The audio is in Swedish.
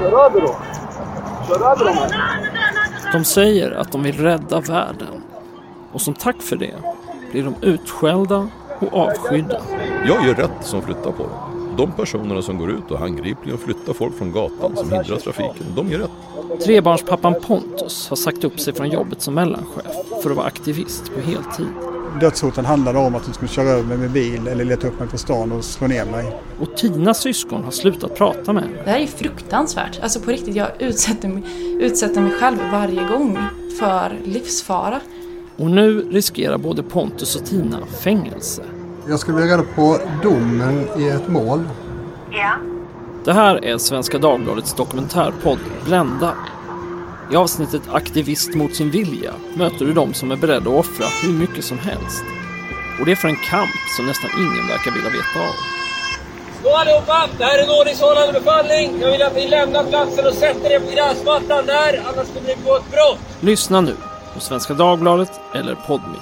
Kör över dem. Kör över dem. De säger att de vill rädda världen. Och som tack för det blir de utskällda och avskydda. Jag gör rätt som flyttar på dem. De personerna som går ut och handgripligen flyttar folk från gatan som hindrar trafiken, de gör rätt. Trebarnspappan Pontus har sagt upp sig från jobbet som mellanchef för att vara aktivist på heltid. Dödshoten handlade om att de skulle köra över mig med bil eller leta upp mig på stan och slå ner mig. Och Tinas syskon har slutat prata med henne. Det här är fruktansvärt. Alltså på riktigt, jag utsätter mig, utsätter mig själv varje gång för livsfara. Och nu riskerar både Pontus och Tina fängelse. Jag skulle vilja reda på domen i ett mål. Ja. Det här är Svenska Dagbladets dokumentärpodd Blända. I avsnittet Aktivist mot sin vilja möter du de som är beredda att offra hur mycket som helst. Och det är för en kamp som nästan ingen verkar vilja veta av. Stå allihopa! Det här är en ordningshållande befallning. Jag vill att ni lämnar platsen och sätter er på gräsmattan där, annars kommer ni begå ett brott. Lyssna nu på Svenska Dagbladet eller Podme.